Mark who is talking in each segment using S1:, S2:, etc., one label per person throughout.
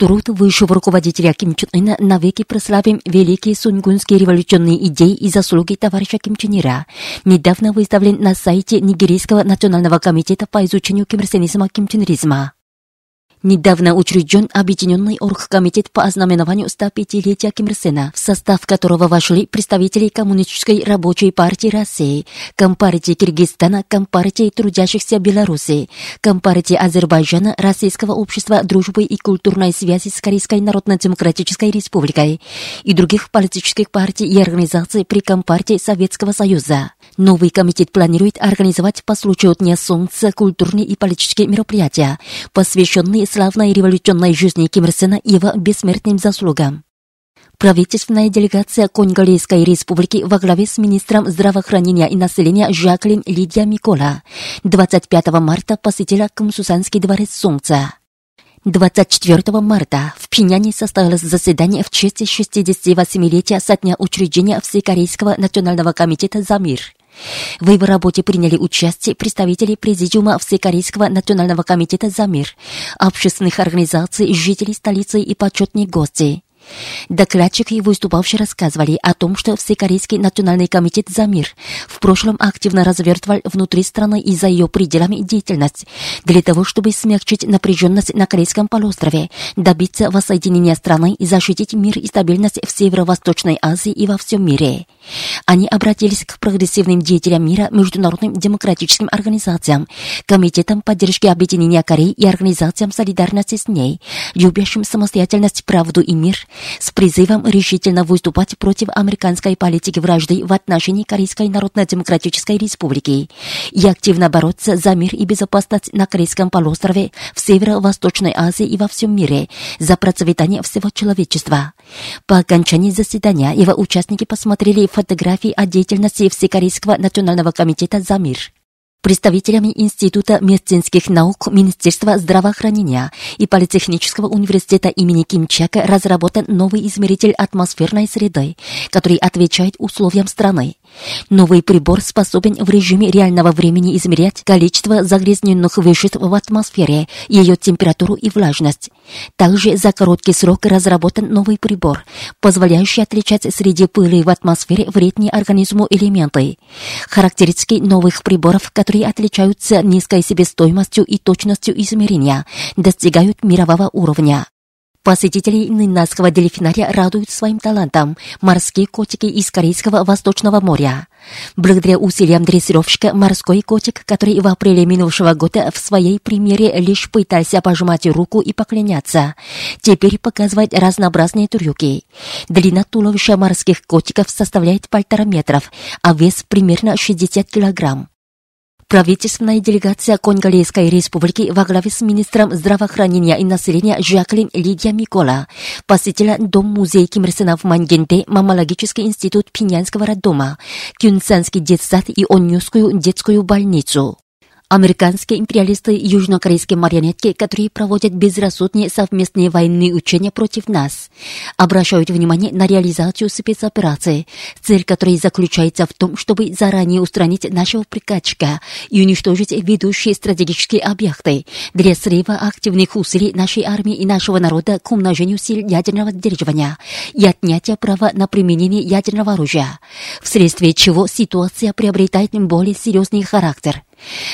S1: Труд высшего руководителя Ким Чен Ына навеки прославим великие сунгунские революционные идеи и заслуги товарища Ким Чен Ира. Недавно выставлен на сайте Нигерийского национального комитета по изучению кимрсенизма Ким Чен Ризма. Недавно учрежден Объединенный оргкомитет по ознаменованию 105-летия Ким Ир Сена, в состав которого вошли представители Коммунистической рабочей партии России, Компартии Киргизстана, Компартии трудящихся Беларуси, Компартии Азербайджана, Российского общества дружбы и культурной связи с Корейской Народно-Демократической Республикой и других политических партий и организаций при Компартии Советского Союза. Новый комитет планирует организовать по случаю Дня Солнца культурные и политические мероприятия, посвященные славной революционной жизни Ким Ир Сена и его бессмертным заслугам. Правительственная делегация Конголийской республики во главе с министром здравоохранения и населения Жаклин Лидия Микола 25 марта посетила Камсусанский дворец Солнца. 24 марта в Пиняне состоялось заседание в честь 68-летия со дня учреждения Всекорейского национального комитета «За мир». В его работе приняли участие представители Президиума Всекорейского национального комитета «За мир», общественных организаций, жителей столицы и почетные гости. Докладчики и выступавшие рассказывали о том, что Всекорейский национальный комитет «За мир» в прошлом активно развертывал внутри страны и за ее пределами деятельность для того, чтобы смягчить напряженность на Корейском полуострове, добиться воссоединения страны и защитить мир и стабильность в Северо-Восточной Азии и во всем мире. Они обратились к прогрессивным деятелям мира, международным демократическим организациям, комитетам поддержки объединения Кореи и организациям солидарности с ней, любящим самостоятельность, правду и мир, с призывом решительно выступать против американской политики вражды в отношении Корейской Народно-Демократической Республики и активно бороться за мир и безопасность на Корейском полуострове, в Северо-Восточной Азии и во всем мире, за процветание всего человечества. По окончании заседания его участники посмотрели фотографии о деятельности Всекорейского национального комитета «За мир». Представителями Института медицинских наук Министерства здравоохранения и Политехнического университета имени Ким Чака разработан новый измеритель атмосферной среды, который отвечает условиям страны. Новый прибор способен в режиме реального времени измерять количество загрязненных веществ в атмосфере, ее температуру и влажность. Также за короткий срок разработан новый прибор, позволяющий отличать среди пыли в атмосфере вредные организму элементы. Характеристики новых приборов, которые отличаются низкой себестоимостью и точностью измерения, достигают мирового уровня. Посетители Ныннасского дельфинария радуют своим талантом морские котики из Корейского Восточного моря. Благодаря усилиям дрессировщика морской котик, который в апреле минувшего года в своей премьере лишь пытался пожимать руку и поклоняться, теперь показывает разнообразные трюки. Длина туловища морских котиков составляет полтора метров, а вес примерно 60 килограмм. Правительственная делегация Конголийской республики во главе с министром здравоохранения и населения Жаклин Лидия Микола посетила дом-музей Ким Ир в Мангенте, Маммологический институт Пинянского роддома, Кюнсанский детсад и Оннюскую детскую больницу. Американские империалисты южнокорейские марионетки, которые проводят безрассудные совместные военные учения против нас, обращают внимание на реализацию спецоперации, цель которой заключается в том, чтобы заранее устранить нашего приказчика и уничтожить ведущие стратегические объекты для срыва активных усилий нашей армии и нашего народа к умножению сил ядерного сдерживания и отнятия права на применение ядерного оружия, вследствие чего ситуация приобретает более серьезный характер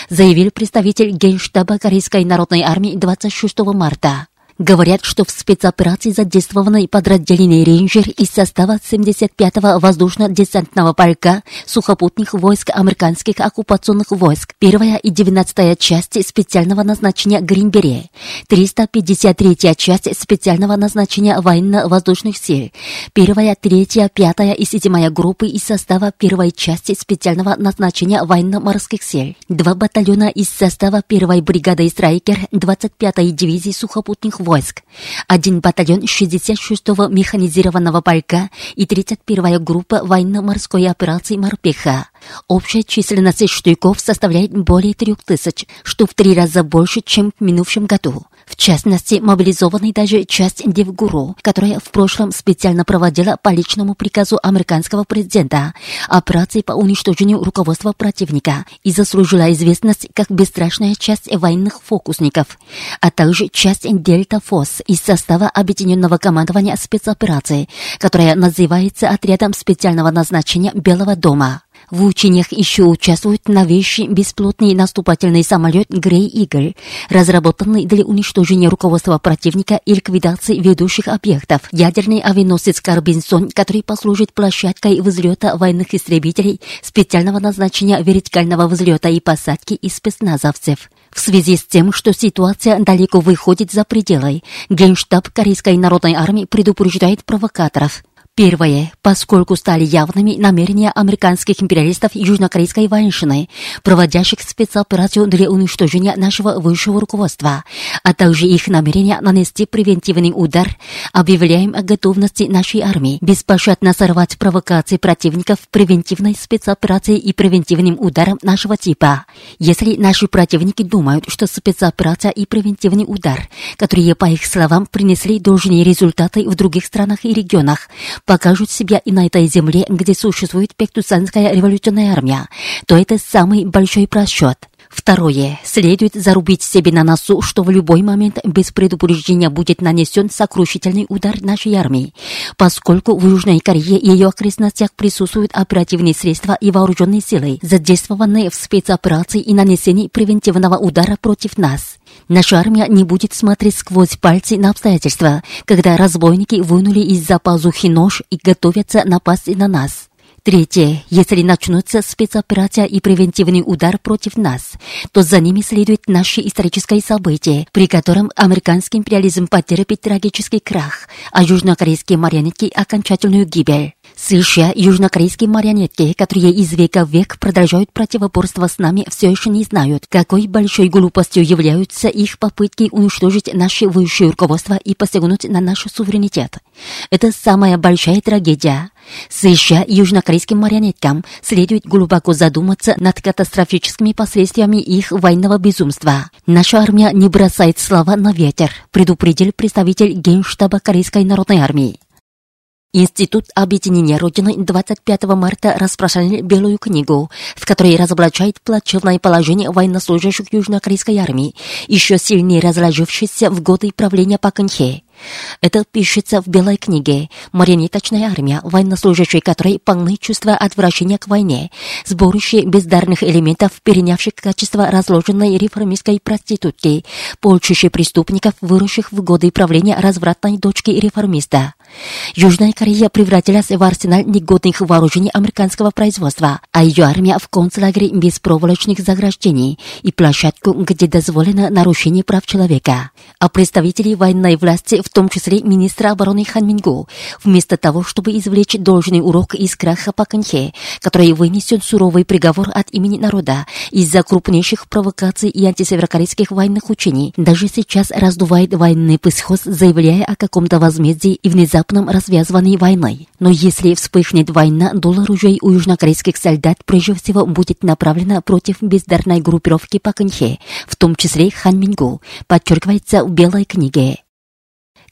S1: заявил представитель Генштаба Корейской народной армии 26 марта. Говорят, что в спецоперации задействованы подразделение «Рейнджер» из состава 75-го воздушно-десантного полка сухопутных войск американских оккупационных войск, первая и 19-я части специального назначения Гринбери, 353-я часть специального назначения военно-воздушных сил, первая, третья, пятая и седьмая группы из состава первой части специального назначения военно-морских сил, два батальона из состава первой бригады «Страйкер» 25-й дивизии сухопутных войск, один батальон 66-го механизированного полка и 31-я группа военно-морской операции «Морпеха». Общая численность штыков составляет более трех тысяч, что в три раза больше, чем в минувшем году. В частности, мобилизованы даже часть Девгуру, которая в прошлом специально проводила по личному приказу американского президента операции по уничтожению руководства противника и заслужила известность как бесстрашная часть военных фокусников, а также часть Дельта Фос из состава Объединенного командования спецоперации, которая называется отрядом специального назначения Белого дома. В учениях еще участвует новейший бесплотный наступательный самолет «Грей Игл», разработанный для уничтожения руководства противника и ликвидации ведущих объектов. Ядерный авианосец «Карбинсон», который послужит площадкой взлета военных истребителей специального назначения вертикального взлета и посадки и спецназовцев. В связи с тем, что ситуация далеко выходит за пределы, Генштаб Корейской народной армии предупреждает провокаторов – Первое, поскольку стали явными намерения американских империалистов южнокорейской военщины, проводящих спецоперацию для уничтожения нашего высшего руководства, а также их намерения нанести превентивный удар, объявляем о готовности нашей армии беспощадно сорвать провокации противников превентивной спецоперации и превентивным ударом нашего типа. Если наши противники думают, что спецоперация и превентивный удар, которые, по их словам, принесли должные результаты в других странах и регионах, покажут себя и на этой земле, где существует Пектусанская революционная армия, то это самый большой просчет. Второе. Следует зарубить себе на носу, что в любой момент без предупреждения будет нанесен сокрушительный удар нашей армии, поскольку в Южной Корее и ее окрестностях присутствуют оперативные средства и вооруженные силы, задействованные в спецоперации и нанесении превентивного удара против нас. Наша армия не будет смотреть сквозь пальцы на обстоятельства, когда разбойники вынули из-за пазухи нож и готовятся напасть на нас. Третье. Если начнутся спецоперация и превентивный удар против нас, то за ними следует наше историческое событие, при котором американский империализм потерпит трагический крах, а южнокорейские марионетки – окончательную гибель. США южнокорейские марионетки, которые из века в век продолжают противоборство с нами, все еще не знают, какой большой глупостью являются их попытки уничтожить наше высшее руководство и посягнуть на наш суверенитет. Это самая большая трагедия. США южнокорейским марионеткам следует глубоко задуматься над катастрофическими последствиями их военного безумства. Наша армия не бросает слова на ветер, предупредил представитель Генштаба Корейской народной армии. Институт объединения Родины 25 марта распространил Белую книгу, в которой разоблачает плачевное положение военнослужащих южнокорейской армии, еще сильнее разложившейся в годы правления Пак Кын это пишется в Белой книге. Марионеточная армия, военнослужащие которой полны чувства отвращения к войне, сборище бездарных элементов, перенявших качество разложенной реформистской проститутки, полчища преступников, выросших в годы правления развратной дочки реформиста. Южная Корея превратилась в арсенал негодных вооружений американского производства, а ее армия в концлагере без проволочных заграждений и площадку, где дозволено нарушение прав человека. А представители военной власти в том числе министра обороны Хан Мингу, вместо того, чтобы извлечь должный урок из краха Паканхе, который вынесен суровый приговор от имени народа из-за крупнейших провокаций и антисеверокорейских военных учений, даже сейчас раздувает военный психоз, заявляя о каком-то возмездии и внезапном развязывании войны. Но если вспыхнет война, дуло ружей у южнокорейских солдат прежде всего будет направлено против бездарной группировки Паканхе, в том числе Хан Мингу, подчеркивается в Белой книге.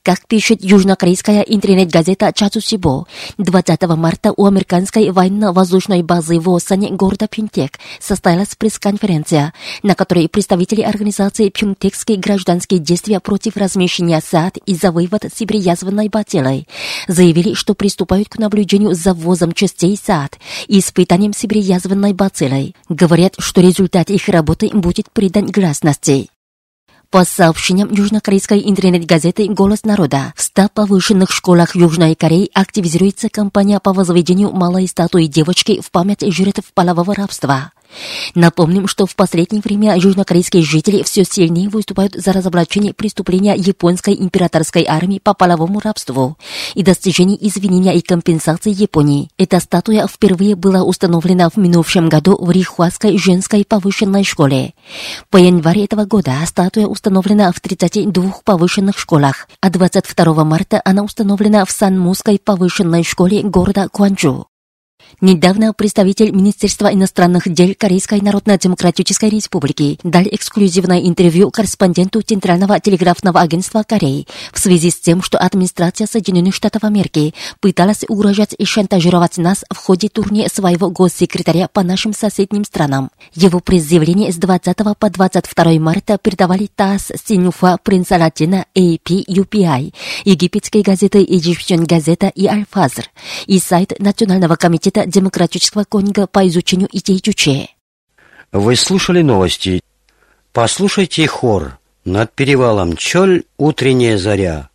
S1: Как пишет южнокорейская интернет-газета Чацусибо, 20 марта у американской военно-воздушной базы в Осане города Пюнтек состоялась пресс-конференция, на которой представители организации «Пюнтекские гражданские действия против размещения САД из-за вывод сибирязванной бациллой заявили, что приступают к наблюдению за ввозом частей САД и испытанием сибирязванной бациллой. Говорят, что результат их работы будет придан гласности. По сообщениям южнокорейской интернет-газеты «Голос народа», в 100 повышенных школах Южной Кореи активизируется кампания по возведению малой статуи девочки в память жертв полового рабства. Напомним, что в последнее время южнокорейские жители все сильнее выступают за разоблачение преступления японской императорской армии по половому рабству и достижение извинения и компенсации Японии. Эта статуя впервые была установлена в минувшем году в Рихуаской женской повышенной школе. По январе этого года статуя установлена в 32 повышенных школах, а 22 марта она установлена в Санмусской повышенной школе города Куанчжу. Недавно представитель Министерства иностранных дел Корейской Народно-Демократической Республики дал эксклюзивное интервью корреспонденту Центрального телеграфного агентства Кореи в связи с тем, что администрация Соединенных Штатов Америки пыталась угрожать и шантажировать нас в ходе турне своего госсекретаря по нашим соседним странам. Его предъявление с 20 по 22 марта передавали ТАСС, Синюфа, Принц Алатина, AP, UPI, египетские газеты Egyptian Газета и Аль-Фазр и сайт Национального комитета демократического конинга по изучению идей Чуче.
S2: Вы слушали новости. Послушайте хор. Над перевалом Чоль утренняя заря.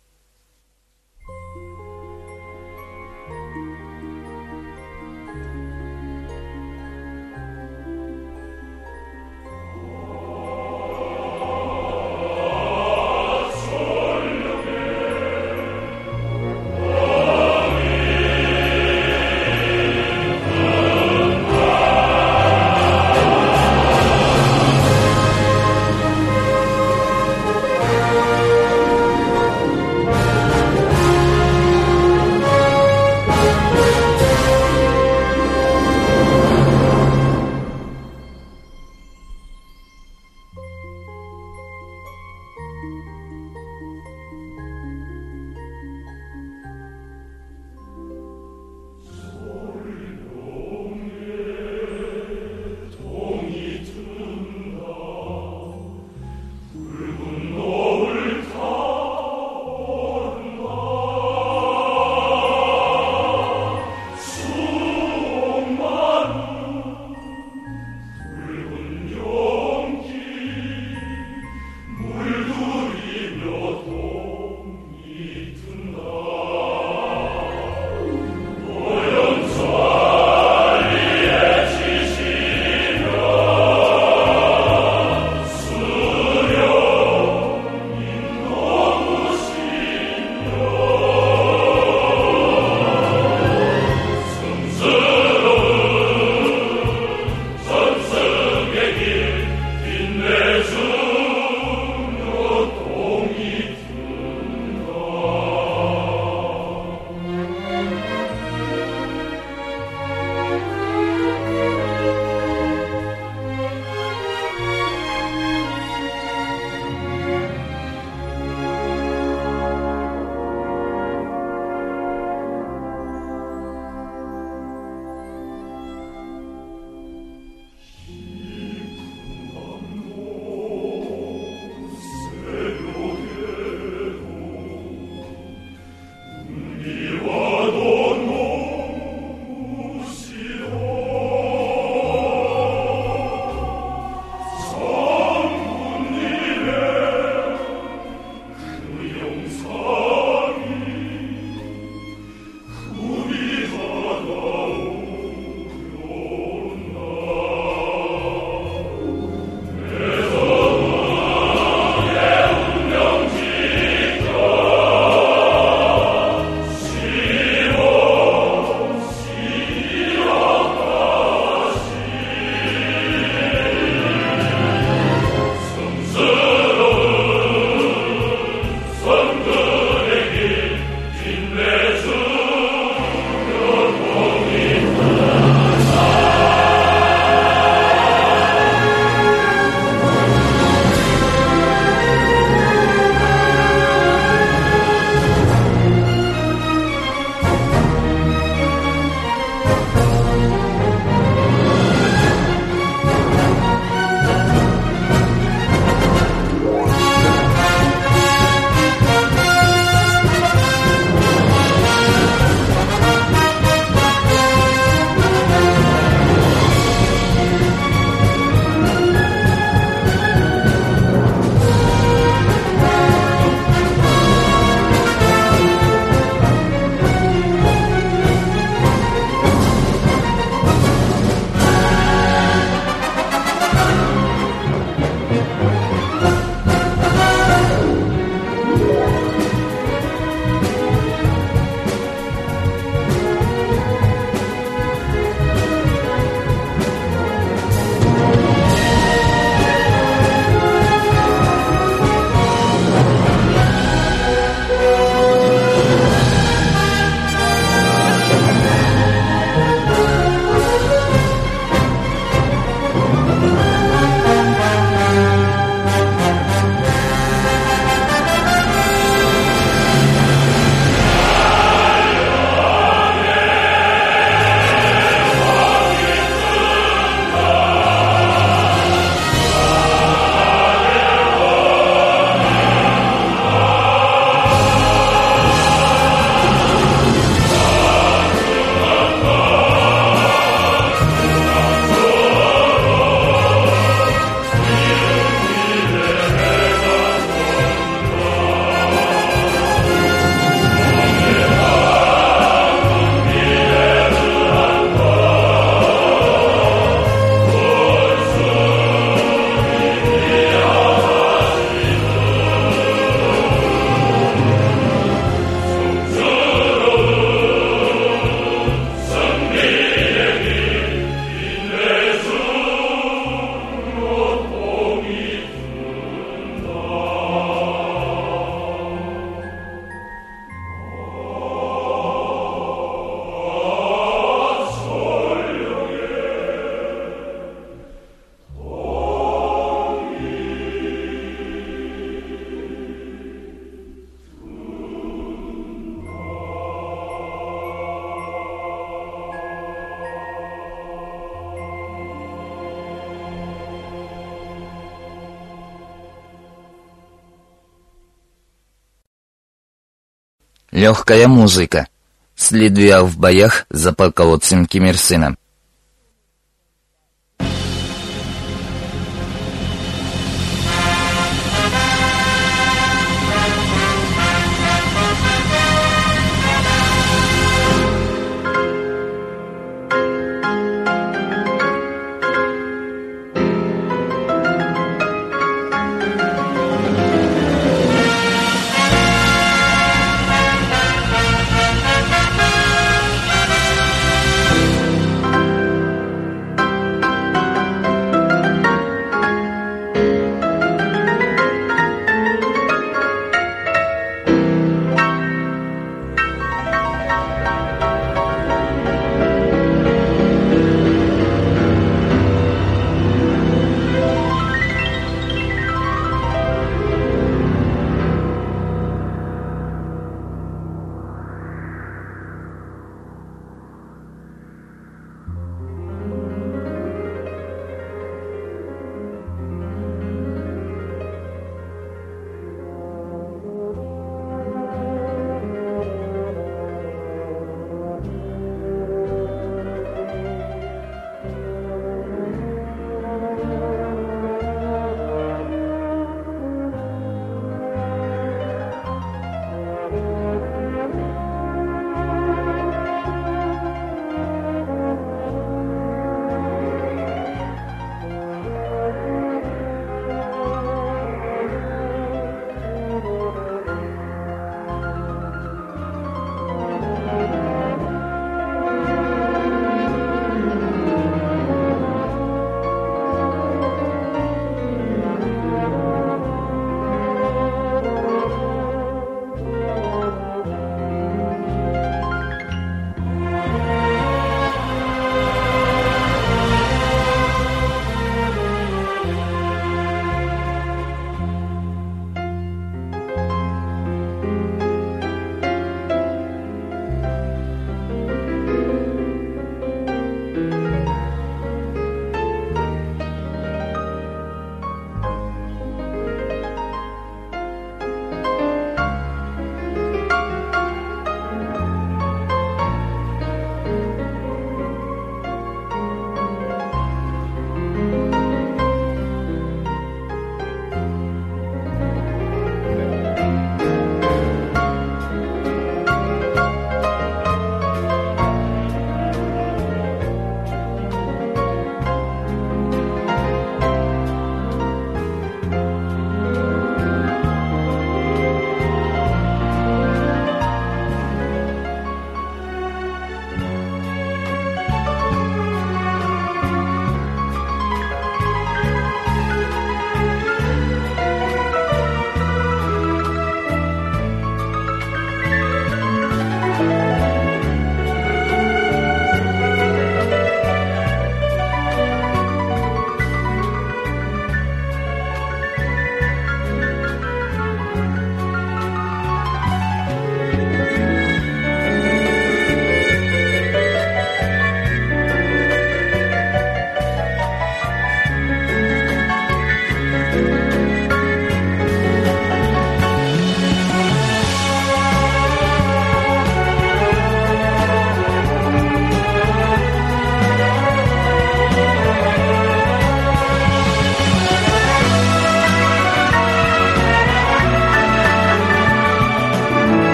S3: Легкая музыка. Следуя в боях за полководцем Ким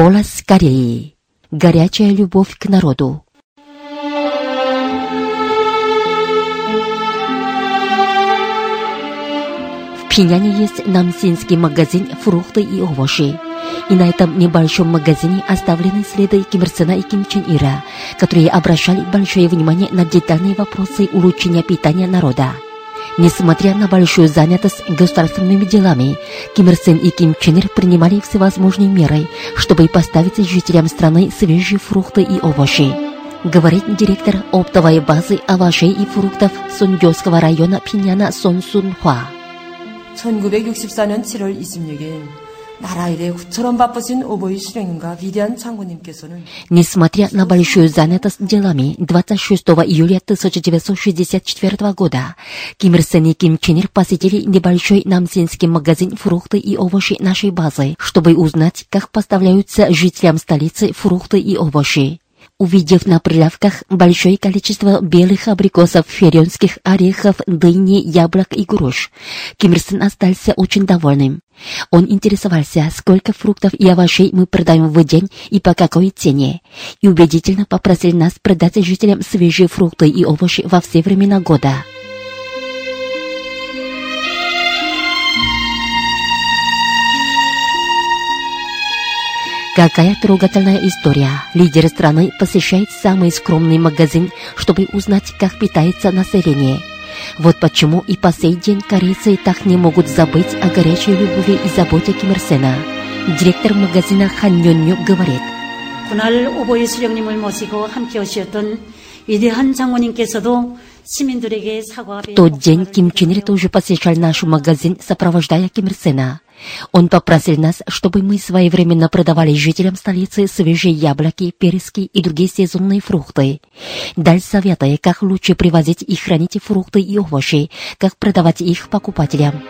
S1: Голос Кореи. Горячая любовь к народу. В Пиняне есть намсинский магазин «Фрукты и овощи». И на этом небольшом магазине оставлены следы Ким Ир Сена и Ким Чен Ира, которые обращали большое внимание на детальные вопросы улучшения питания народа. Несмотря на большую занятость государственными делами, Ким Ир Сен и Ким Чен Ир принимали всевозможные меры, чтобы поставить жителям страны свежие фрукты и овощи. Говорит директор оптовой базы овощей и фруктов Сунджоского района Пиняна Сон Сун Хва.
S4: 1964년 7월 26일 나라 일에 구처럼 바쁘신 오보이 실령님과 위대한 장군님께서는
S1: Несмотря на большую занятость делами, 26 июля 1964 года Ким Ир Сен и Ким Чен Ир посетили небольшой намсинский магазин фрукты и овощи нашей базы, чтобы узнать, как поставляются жителям столицы фрукты и овощи. Увидев на прилавках большое количество белых абрикосов, ференских орехов, дыни, яблок и груш, Ким Ир Сен остался очень довольным. Он интересовался, сколько фруктов и овощей мы продаем в день и по какой цене, и убедительно попросил нас продать жителям свежие фрукты и овощи во все времена года. Какая трогательная история. Лидер страны посещает самый скромный магазин, чтобы узнать, как питается население. Вот почему и по сей день корейцы так не могут забыть о горячей любви и заботе Ким Ир Сена. Директор магазина Хан Йоню говорит,
S5: 그날 오보이 수령님을 모시고 함께 오셨던 위대한 장모님께서도 시민들에게 사과
S1: В тот день Ким Чен Ир тоже посещал наш магазин, сопровождая Ким Ир Сена. Он попросил нас, чтобы мы своевременно продавали жителям столицы свежие яблоки, перески и другие сезонные фрукты. Дал советы, как лучше привозить и хранить фрукты и овощи, как продавать их покупателям.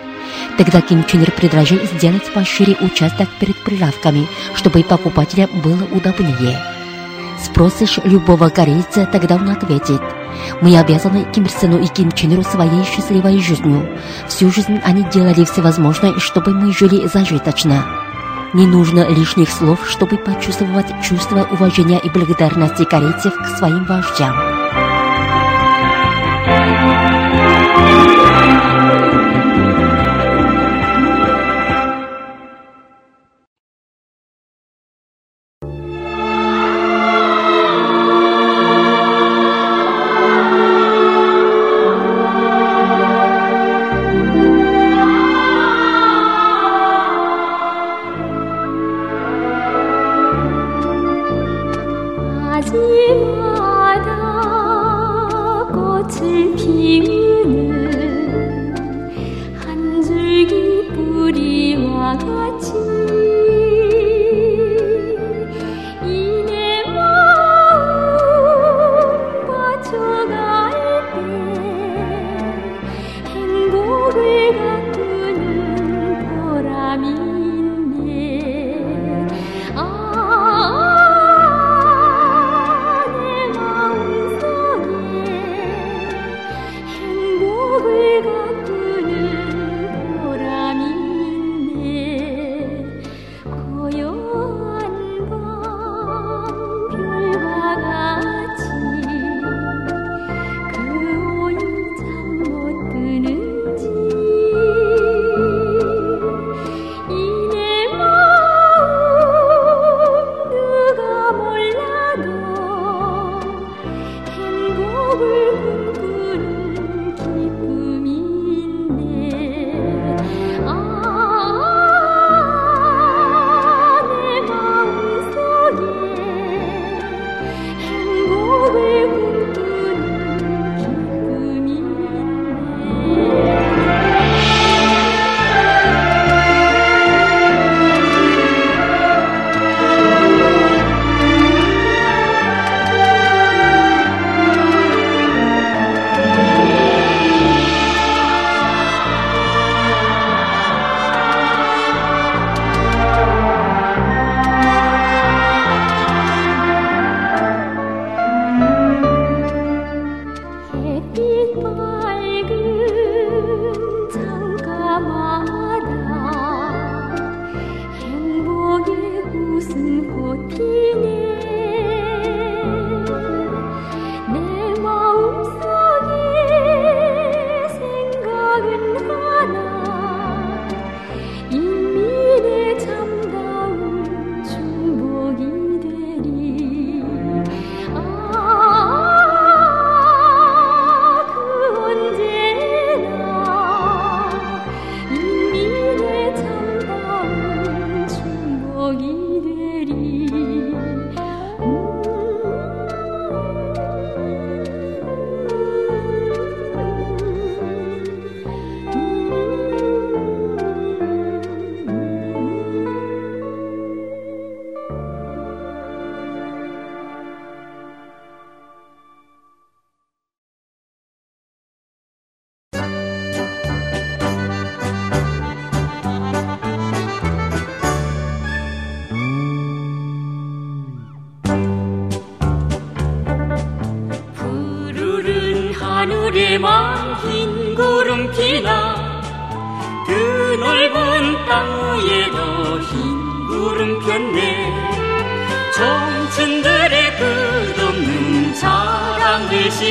S1: Тогда Ким Чен Ир предложил сделать пошире участок перед прилавками, чтобы покупателям было удобнее. Спросишь любого корейца, тогда он ответит. Мы обязаны Ким Ир Сену и Ким Чен Иру своей счастливой жизнью. Всю жизнь они делали всевозможное, чтобы мы жили зажиточно. Не нужно лишних слов, чтобы почувствовать чувство уважения и благодарности корейцев к своим вождям.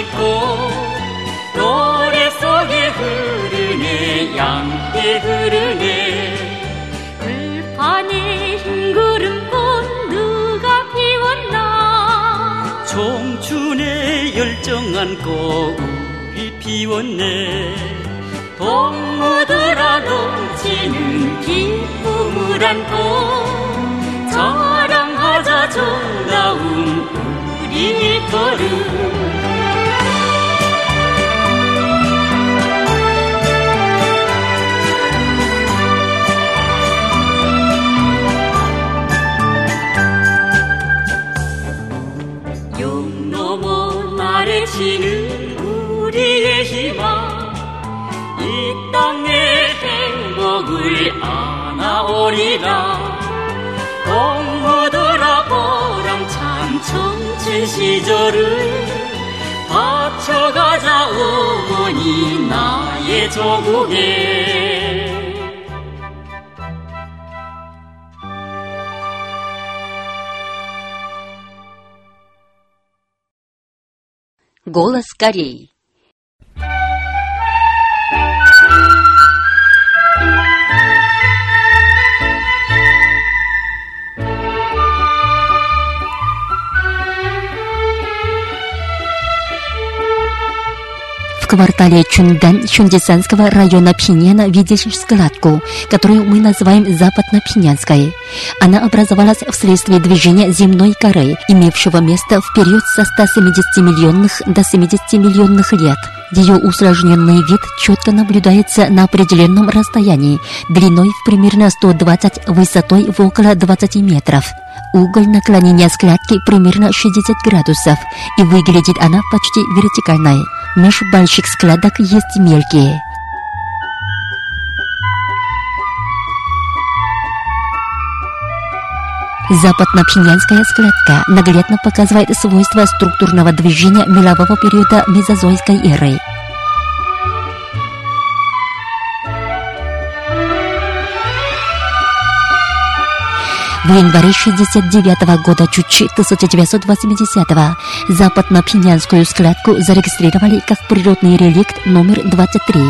S6: 싣고 노래 속에 흐르네 양떼 흐르네.
S7: 들판에 흰 구름꽃 누가 피웠나?
S6: 청춘의 열정한 꽃이 피웠네. 동무들아 넘치는 기쁨을 안고 자랑하자 정다운 우리 일거 아래치는 우리의 희망. 이 땅의 행복을 안아오리라. 동무들아 보람찬 청춘 시절을 바쳐가자 어머니 나의 조국에
S1: Голос Кореи. Квартале Чундан Чундисанского района Пхеньяна видишь складку, которую мы называем Западно-Пхеньянской. Она образовалась вследствие движения земной коры, имевшего место в период со 170 миллионных до 70 миллионных лет. Ее усложненный вид четко наблюдается на определенном расстоянии, длиной в примерно 120, высотой в около 20 метров. Уголь наклонения складки примерно 60 градусов, и выглядит она почти вертикальной. Меж больших складок есть мелкие. Западно-пхеньянская складка наглядно показывает свойства структурного движения мелового периода мезозойской эры. В январе 69 года Чучи 1980 западно-пхеньянскую складку зарегистрировали как природный реликт номер 23.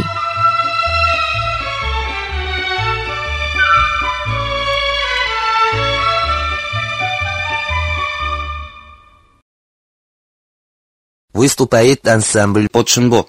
S8: Выступает ансамбль Подшинбо.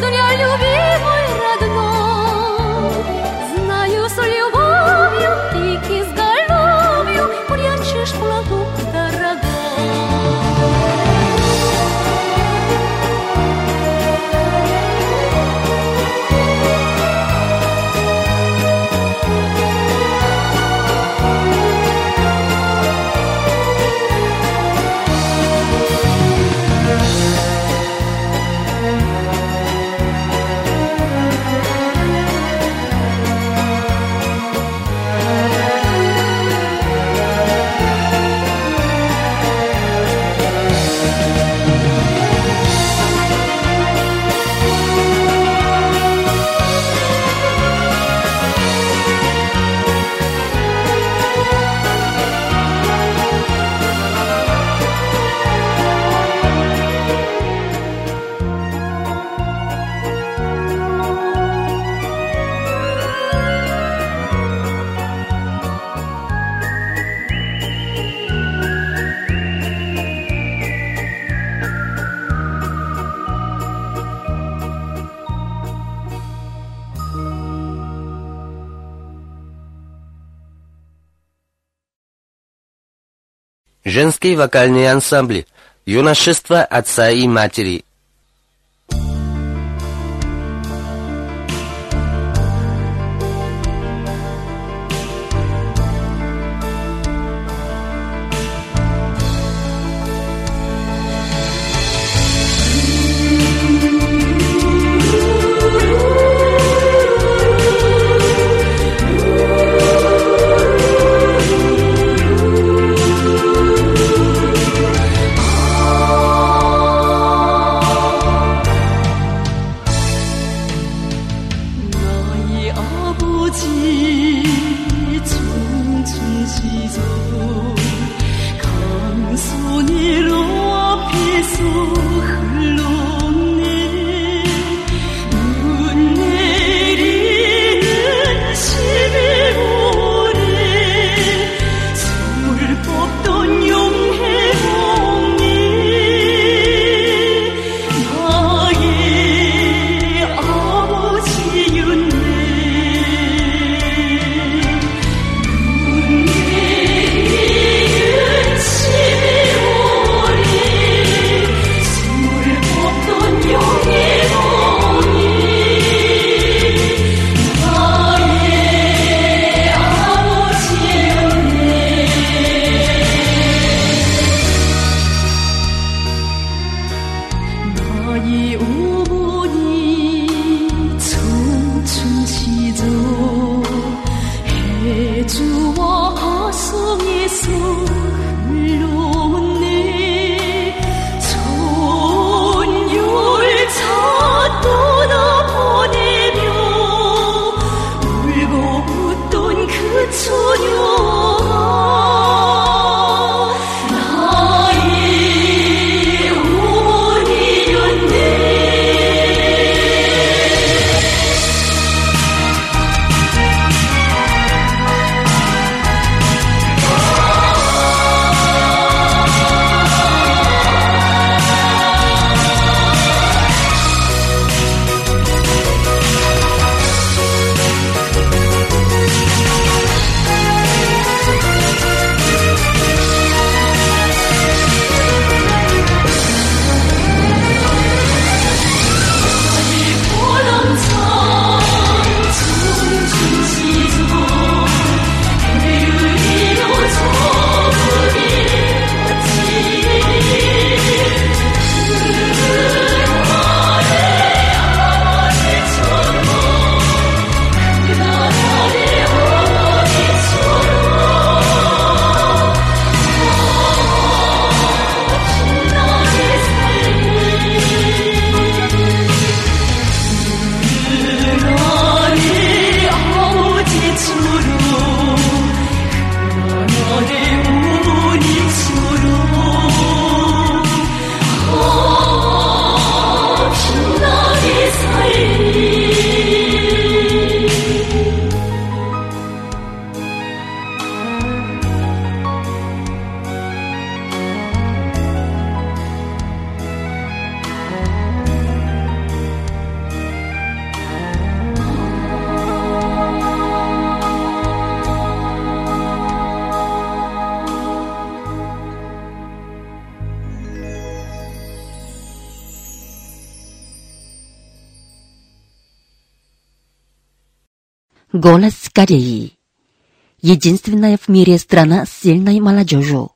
S7: Сегодня,
S3: Женские вокальные ансамбли. Юношество отца и матери.
S1: Кореи. Единственная в мире страна с сильной молодежью.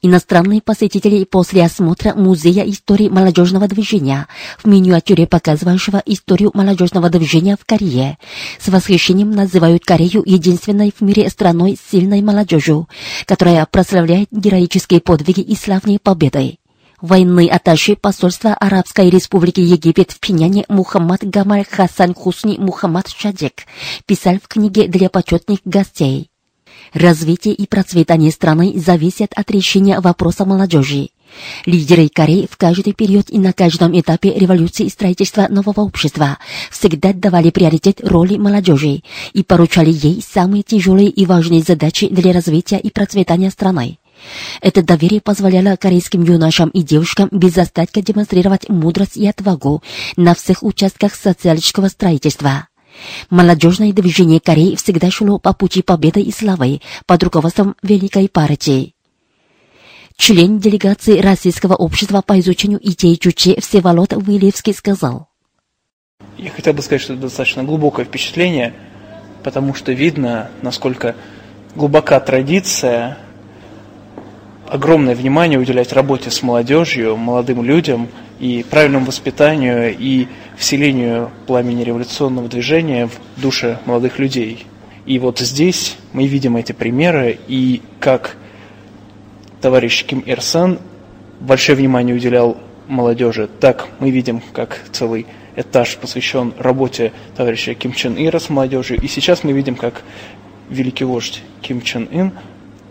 S1: Иностранные посетители после осмотра Музея истории молодежного движения в миниатюре показывающего историю молодежного движения в Корее с восхищением называют Корею единственной в мире страной с сильной молодежью, которая прославляет героические подвиги и славные победы. Военный атташе посольства Арабской Республики Египет в Пиняне Мухаммад Гамаль Хасан Хусни Мухаммад Шадик писал в книге для почетных гостей. Развитие и процветание страны зависят от решения вопроса молодежи. Лидеры Кореи в каждый период и на каждом этапе революции и строительства нового общества всегда давали приоритет роли молодежи и поручали ей самые тяжелые и важные задачи для развития и процветания страны. Это доверие позволяло корейским юношам и девушкам без остатка демонстрировать мудрость и отвагу на всех участках социалистического строительства. Молодежное движение Кореи всегда шло по пути победы и славы под руководством Великой партии. Член делегации Российского общества по изучению идей Чуче Всеволод Вылевский сказал.
S9: Я хотел бы сказать, что это достаточно глубокое впечатление, потому что видно, насколько глубока традиция, огромное внимание уделять работе с молодежью, молодым людям и правильному воспитанию и вселению пламени революционного движения в душе молодых людей. И вот здесь мы видим эти примеры, и как товарищ Ким Ир Сан большое внимание уделял молодежи, так мы видим, как целый этаж посвящен работе товарища Ким Чен Ира с молодежью, и сейчас мы видим, как великий вождь Ким Чен Ин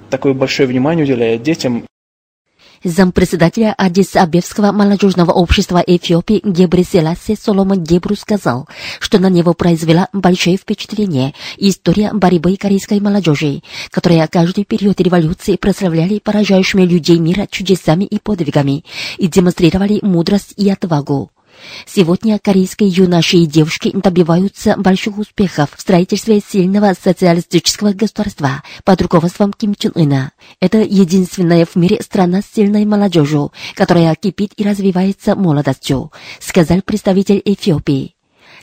S9: такое большое внимание уделяет детям
S1: Зампредседателя Адис-Абевского молодежного общества Эфиопии Гебри Селаси Соломон Гебру сказал, что на него произвела большое впечатление история борьбы корейской молодежи, которая каждый период революции прославляли поражающими людей мира чудесами и подвигами и демонстрировали мудрость и отвагу. Сегодня корейские юноши и девушки добиваются больших успехов в строительстве сильного социалистического государства под руководством Ким Чен Ына. Это единственная в мире страна с сильной молодежью, которая кипит и развивается молодостью, сказал представитель Эфиопии.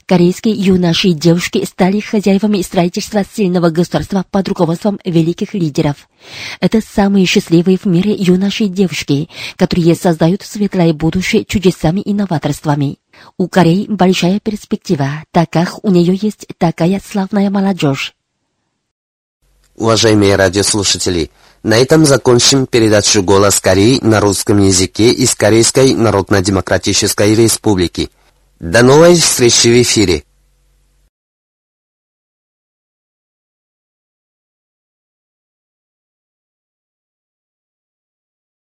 S1: Корейские юноши и девушки стали хозяевами строительства сильного государства под руководством великих лидеров. Это самые счастливые в мире юноши и девушки, которые создают светлое будущее чудесами и новаторствами. У Кореи большая перспектива, так как у нее есть такая славная молодежь.
S3: Уважаемые радиослушатели, на этом закончим передачу «Голос Кореи» на русском языке из Корейской Народно-Демократической Республики. До новой встречи в эфире.